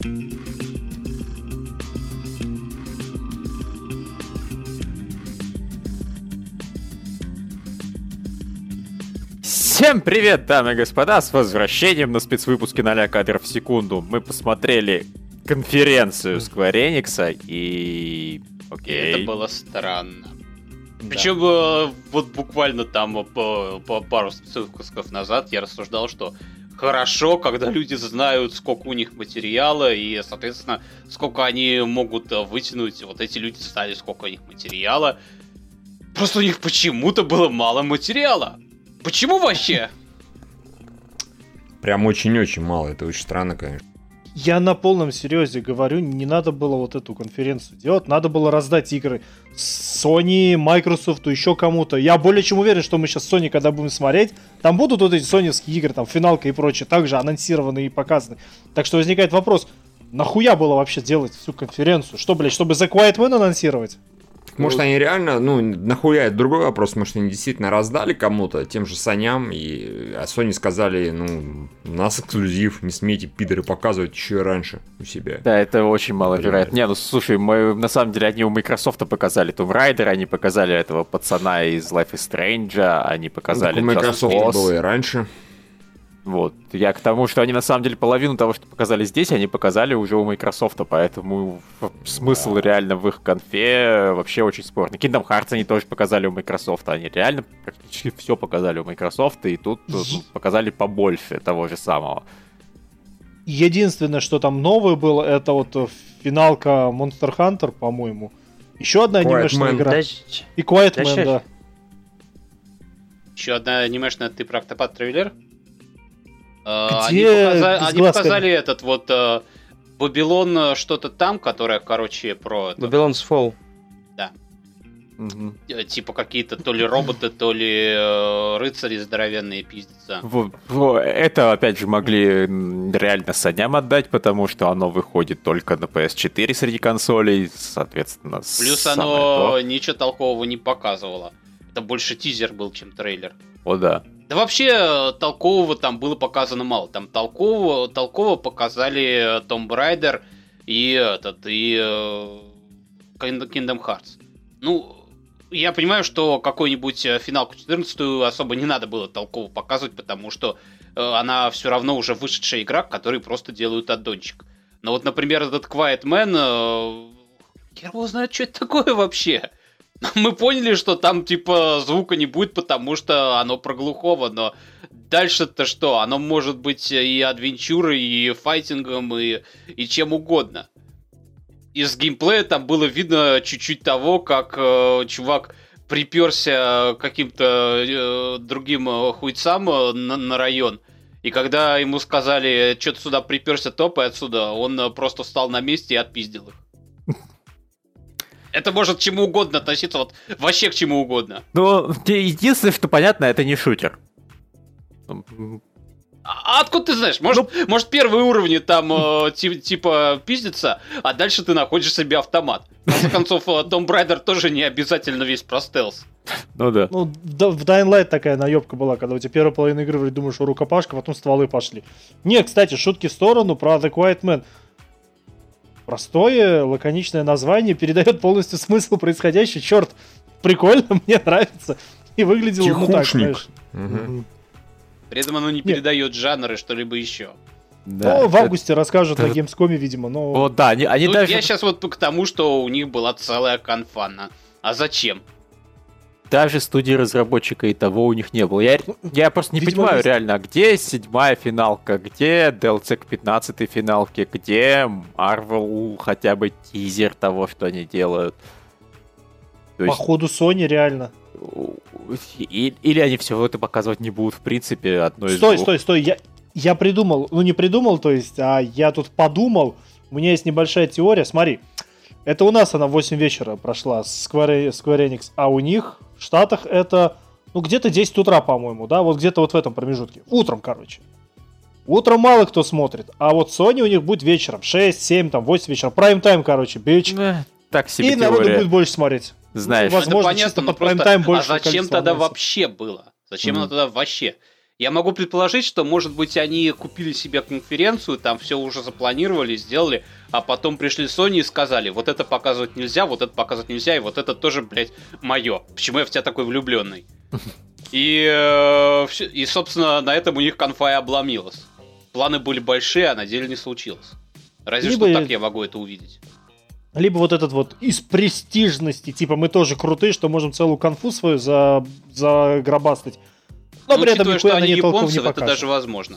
Всем привет, дамы и господа, с возвращением на спецвыпуске 0 кадров в секунду. Мы посмотрели конференцию Square Enix и... Окей. Это было странно. Да. Причем э, вот буквально там э, по, по пару выпусков назад я рассуждал, что хорошо, когда люди знают, сколько у них материала, и, соответственно, сколько они могут э, вытянуть. Вот эти люди знали, сколько у них материала. Просто у них почему-то было мало материала. Почему вообще? Прям очень-очень мало. Это очень странно, конечно. Я на полном серьезе говорю, не надо было вот эту конференцию делать, надо было раздать игры Sony, Microsoft, еще кому-то. Я более чем уверен, что мы сейчас Sony, когда будем смотреть, там будут вот эти соневские игры, там финалка и прочее, также анонсированы и показаны. Так что возникает вопрос, нахуя было вообще делать всю конференцию? Что, блядь, чтобы The Quiet Man анонсировать? Может, они реально, ну, нахуя, это другой вопрос, может, они действительно раздали кому-то, тем же Саням, и а Sony сказали, ну, у нас эксклюзив, не смейте, пидоры, показывать еще и раньше у себя. Да, это очень маловероятно. Не, ну, слушай, мы, на самом деле, они у Microsoft показали Tomb Raider, они показали этого пацана из Life is Strange, они показали ну, у Microsoft было и раньше. Вот. Я к тому, что они на самом деле половину того, что показали здесь, они показали уже у Microsoft, поэтому смысл реально в их конфе вообще очень спорный. Kingdom Hearts они тоже показали у Microsoft, они реально практически все показали у Microsoft, и тут ну, показали побольше того же самого. Единственное, что там новое было, это вот финалка Monster Hunter, по-моему. Еще одна анимешная игра. Да, и Quiet да, Man, да. Еще одна анимешная, ты про Octopath Traveler? А, Где они, показали, они показали этот вот uh, Babylon э, что-то там, которое, короче, про... Babylon's Fall. Да. Угу. Типа какие-то то ли роботы, то ли э, рыцари здоровенные пиздятся. Это, опять же, могли реально саням отдать, потому что оно выходит только на PS4 среди консолей, соответственно. Плюс оно то. ничего толкового не показывало. Это больше тизер был, чем трейлер. О, да. Да вообще э, толкового там было показано мало. Там толкового, толково показали э, Tomb Raider и этот, и э, Kingdom Hearts. Ну, я понимаю, что какой-нибудь финалку 14 особо не надо было толково показывать, потому что она все равно уже вышедшая игра, который просто делают аддончик. Но вот, например, этот Quiet Man, хер его знает, что это такое вообще. мы поняли, что там типа звука не будет, потому что оно про глухого, но дальше-то что? Оно может быть и адвенчурой, и файтингом, и, и чем угодно. Из геймплея там было видно чуть-чуть того, как э, чувак приперся каким-то э, другим э, хуйцам э, на, на район. И когда ему сказали, что ты сюда приперся, топай отсюда, он э, просто встал на месте и отпиздил их. Это может чему угодно относиться, вот вообще к чему угодно. Ну, единственное, что понятно, это не шутер. А откуда ты знаешь? Может, ну, может первые уровни там э, типа пиздится, а дальше ты находишь себе автомат. В конце концов, Том э, Брайдер тоже не обязательно весь про стелс. Ну да. Ну, да, в Dying Light такая наебка была, когда у тебя первая половина игры вроде думаешь, что рукопашка, потом стволы пошли. Не, кстати, шутки в сторону про The Quiet Man. Простое, лаконичное название передает полностью смысл происходящего. Черт, прикольно, мне нравится. И выглядело Тихушник. ну так, знаешь. Угу. При этом оно не передает Нет. жанры что-либо еще. Да, ну, в августе это... расскажут на Gamescom, видимо, но... Вот, да, они, они ну, даже... Я сейчас вот к тому, что у них была целая конфа. А зачем? Даже студии разработчика и того у них не было. Я, я просто не Видимо, понимаю есть... реально, где седьмая финалка, где DLC к 15 финалке, где Marvel хотя бы тизер того, что они делают. То есть... Походу Sony реально. И, или они все это показывать не будут, в принципе, одно из Стой, стой, стой, я, я придумал, ну не придумал, то есть, а я тут подумал, у меня есть небольшая теория, смотри, это у нас она в 8 вечера прошла, Square, Square Enix, а у них в Штатах это, ну, где-то 10 утра, по-моему, да, вот где-то вот в этом промежутке. Утром, короче. Утром мало кто смотрит, а вот Sony у них будет вечером, 6, 7, там, 8 вечера. Прайм-тайм, короче, бич. Да, так себе И теория. народу будет больше смотреть. Знаешь, ну, возможно, это понятно, но просто, а зачем тогда вообще было? Зачем mm. оно тогда вообще? Я могу предположить, что, может быть, они купили себе конференцию, там все уже запланировали, сделали, а потом пришли Sony и сказали, вот это показывать нельзя, вот это показывать нельзя, и вот это тоже, блядь, мое. Почему я в тебя такой влюбленный? И, э, и, собственно, на этом у них конфа и обломилась. Планы были большие, а на деле не случилось. Разве Либо что так я могу это увидеть. Либо вот этот вот из престижности, типа мы тоже крутые, что можем целую конфу свою за, загробастать. Но Ну, при этом учитывая, что нихуя на они японцы, это даже возможно.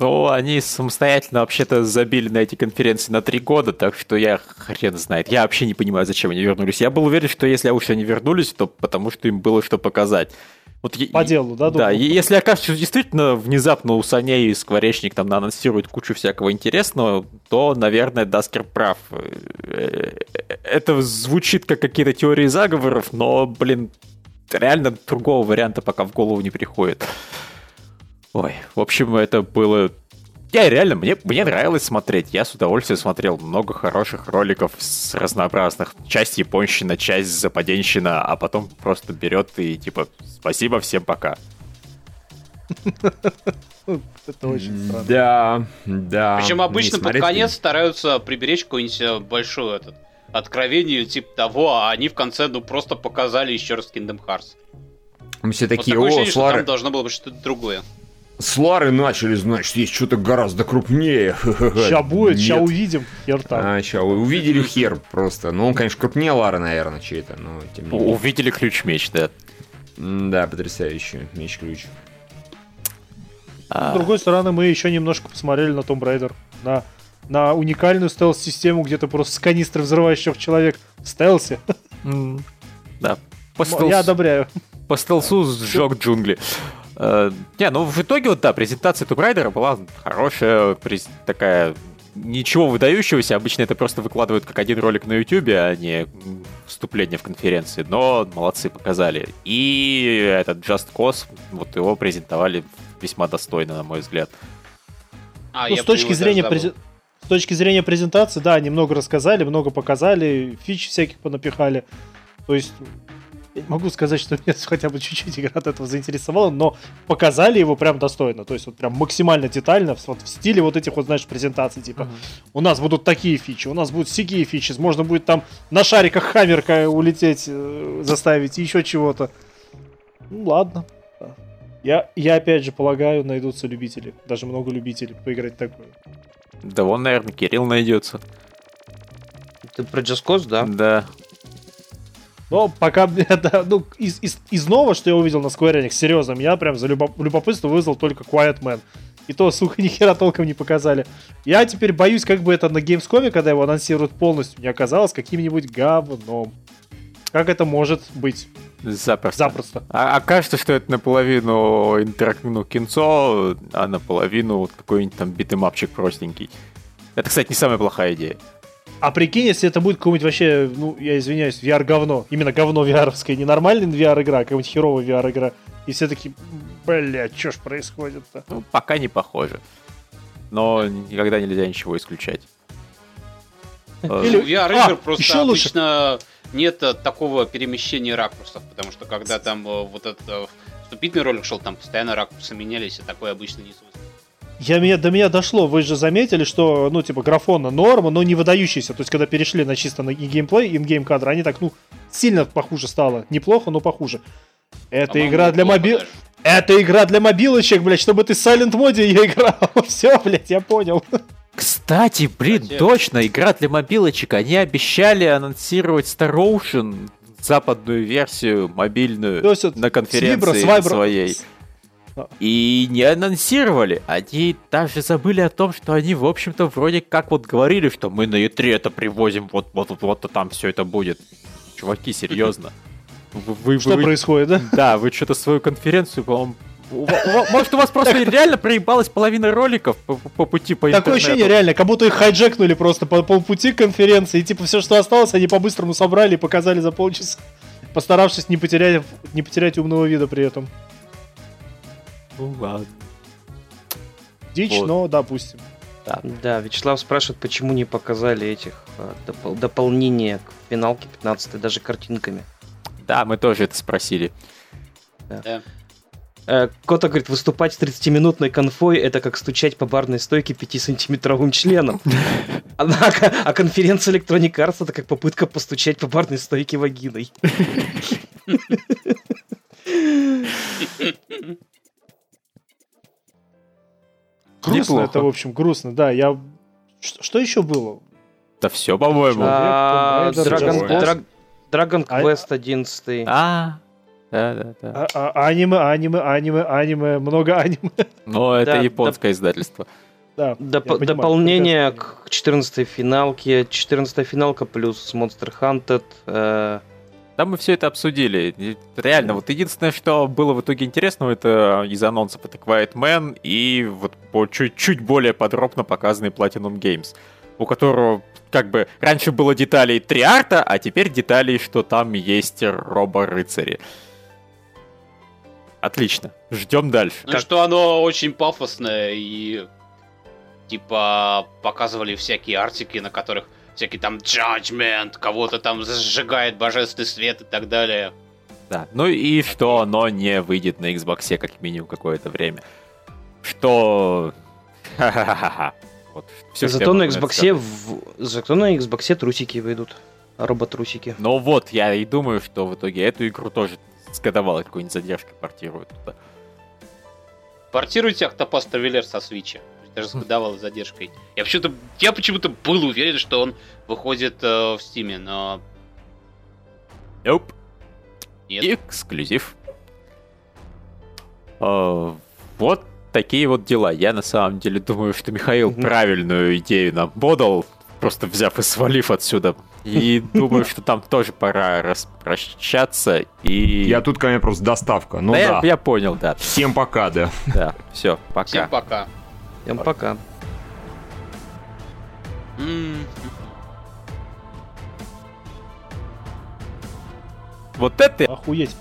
Ну, они самостоятельно вообще-то забили на эти конференции на три года, так что я хрен знает. Я вообще не понимаю, зачем они вернулись. Я был уверен, что если уж они вернулись, то потому что им было что показать. Вот По делу, да, Да, и если окажется, что действительно внезапно у Саней и Скворечник там анонсируют кучу всякого интересного, то, наверное, Даскер прав. Э, Это звучит как какие-то теории заговоров, но, блин, реально другого варианта пока в голову не приходит. Ой, в общем, это было... Я реально, мне, мне нравилось смотреть. Я с удовольствием смотрел много хороших роликов с разнообразных. Часть японщина, часть западенщина, а потом просто берет и типа спасибо, всем пока. Это очень странно. Да, да. Причем обычно под конец стараются приберечь какое-нибудь э, большое этот, откровение, типа того, а они в конце ну просто показали еще раз Kingdom Hearts. Мы все Вот такие, такое о, ощущение, с что там должно было быть что-то другое. с Ларой начали, значит, есть что-то гораздо крупнее. Ща будет, ща Нет. увидим. Хер там. А, ща, увидели хер просто. Ну, он, конечно, крупнее Лары, наверное, чей-то, но тем не менее. Увидели ключ-меч, да. Да, потрясающе. Меч-ключ. А, С другой стороны, мы еще немножко посмотрели на Tomb Raider. На, на уникальную стелс-систему, где ты просто с канистры взрываешь трех человек в стелсе. м, Да. По, Я стелсу- одобряю. по стелсу сжег джунгли. Э, Не, ну в итоге вот да, презентация Raider была хорошая, през- такая ничего выдающегося. Обычно это просто выкладывают как один ролик на YouTube, а не вступление в конференции. Но молодцы, показали. И этот Just Cause, вот его презентовали весьма достойно, на мой взгляд. А, Ну, я с точки зрения даже забыл. презен- с точки зрения презентации, да, они много рассказали, много показали, фич всяких понапихали. То есть я не могу сказать, что меня хотя бы чуть-чуть игра от этого заинтересовала, но показали его прям достойно. То есть вот прям максимально детально, в- вот в стиле вот этих вот, знаешь, презентаций, типа у нас будут такие фичи, у нас будут сякие фичи, можно будет там на шариках хаммерка улететь, э, заставить, и еще чего-то. Ну ладно. Я, я опять же полагаю, найдутся любители, даже много любителей поиграть такое. Да вон, наверное, Кирилл найдется. Ты про Cause, да? Да. Но пока, да, ну, из, из, из нового, что я увидел на Square Enix, серьезно, меня прям за любо- любопытство вызвал только Quiet Man. И то, сука, ни хера толком не показали. Я теперь боюсь, как бы это на Gamescom, когда его анонсируют полностью, не оказалось каким-нибудь говном. Как это может быть? Запросто. Запросто. А, окажется, что это наполовину интерак... ну, кинцо, а наполовину вот какой-нибудь там битэмапчик простенький. Это, кстати, не самая плохая идея. А прикинь, если это будет какой-нибудь вообще, ну, я извиняюсь, VR-говно. Именно говно VR-овское, не нормальная VR-игра, а какая-нибудь херовая VR-игра. И все таки бля, что ж происходит-то? Ну, пока не похоже. Но никогда нельзя ничего исключать. Э, Или- У VR-игр А, просто еще лучше. Нет э, такого перемещения ракурсов, потому что когда там э, вот этот э, вступительный ролик шел, там постоянно ракурсы менялись, и такое обычно не свойственно. Я, меня, до меня дошло, вы же заметили, что, ну, типа, графона норма, но не выдающийся. То есть, когда перешли на чисто на геймплей, ингейм кадры, они так, ну, сильно похуже стало. Неплохо, но похуже. Это По-моему, игра для мобил... Это игра для мобилочек, блядь, чтобы ты в Silent моде ее играл. Все, блядь, я понял. Кстати, блин, Кстати. точно, игра для мобилочек. Они обещали анонсировать Star Ocean, западную версию, мобильную, То есть на конференции Vibro, с Vibro- своей. И не анонсировали. Они даже забыли о том, что они, в общем-то, вроде как вот говорили, что мы на E3 это привозим, вот вот вот, вот там все это будет. Чуваки, серьезно. Вы, вы- Что вы- происходит, да? Да, вы что-то свою конференцию, по-моему... Может, у вас просто реально проебалась половина роликов по, пути по Такое интернету? ощущение реально, как будто их хайджекнули просто по полпути к конференции, и типа все, что осталось, они по-быстрому собрали и показали за полчаса, постаравшись не потерять, не потерять умного вида при этом. Ну ладно. Дичь, Вот. но допустим. Да, Вячеслав спрашивает, почему не показали этих а, допол- дополнения к финалке 15 даже картинками. Да, мы тоже это спросили. Да. Э, Кота говорит, выступать с 30-минутной конфой это как стучать по барной стойке 5-сантиметровым членом. Однако, а конференция Electronic Arts это как попытка постучать по барной стойке вагиной. Грустно это, в общем, грустно, да. Я... Что еще было? Да все, по-моему. А, Dragon А- Quest 11. А, да, да, да. А- а- Аниме, аниме, аниме, аниме, много аниме. Но это Да, японское издательство. Да, Доп- понимаю, дополнение к 14 финалке. 14 финалка плюс Monster Hunted. э, Да, мы все это обсудили. Реально, вот единственное, что было в итоге интересного, это из анонсов это Quiet Man и вот по чуть-чуть более подробно показанный Platinum Games, у которого как бы раньше было деталей три арта, а теперь деталей, что там есть робо-рыцари. Отлично. Ждем дальше. Ну и что оно очень пафосное и типа показывали всякие артики, на которых всякий там judgment, кого-то там зажигает божественный свет и так далее. Да. Ну и что оно не выйдет на Xbox как минимум какое-то время. Что... Ха-ха-ха-ха. Вот я Зато на Xbox в- зато на Xbox трусики выйдут. Робот-трусики. Ну вот, я и думаю, что в итоге эту игру тоже с годовалой какой-нибудь задержкой портируют туда. Портируйте Octopath Traveler со свеча. Даже с годовалой задержкой. Я почему-то, я почему-то был уверен, что он выходит э, в Стиме, но Nope. нет. Эксклюзив. А, Вот такие вот дела. Я на самом деле думаю, что Михаил правильную идею нам подал, просто взяв и свалив отсюда. И думаю, что там тоже пора распрощаться. И... Я тут, конечно, просто доставка. Ну Да, да. я, я понял, да. Всем пока, да. Да, все, пока. Всем пока. Всем пока. Вот это Охуеть.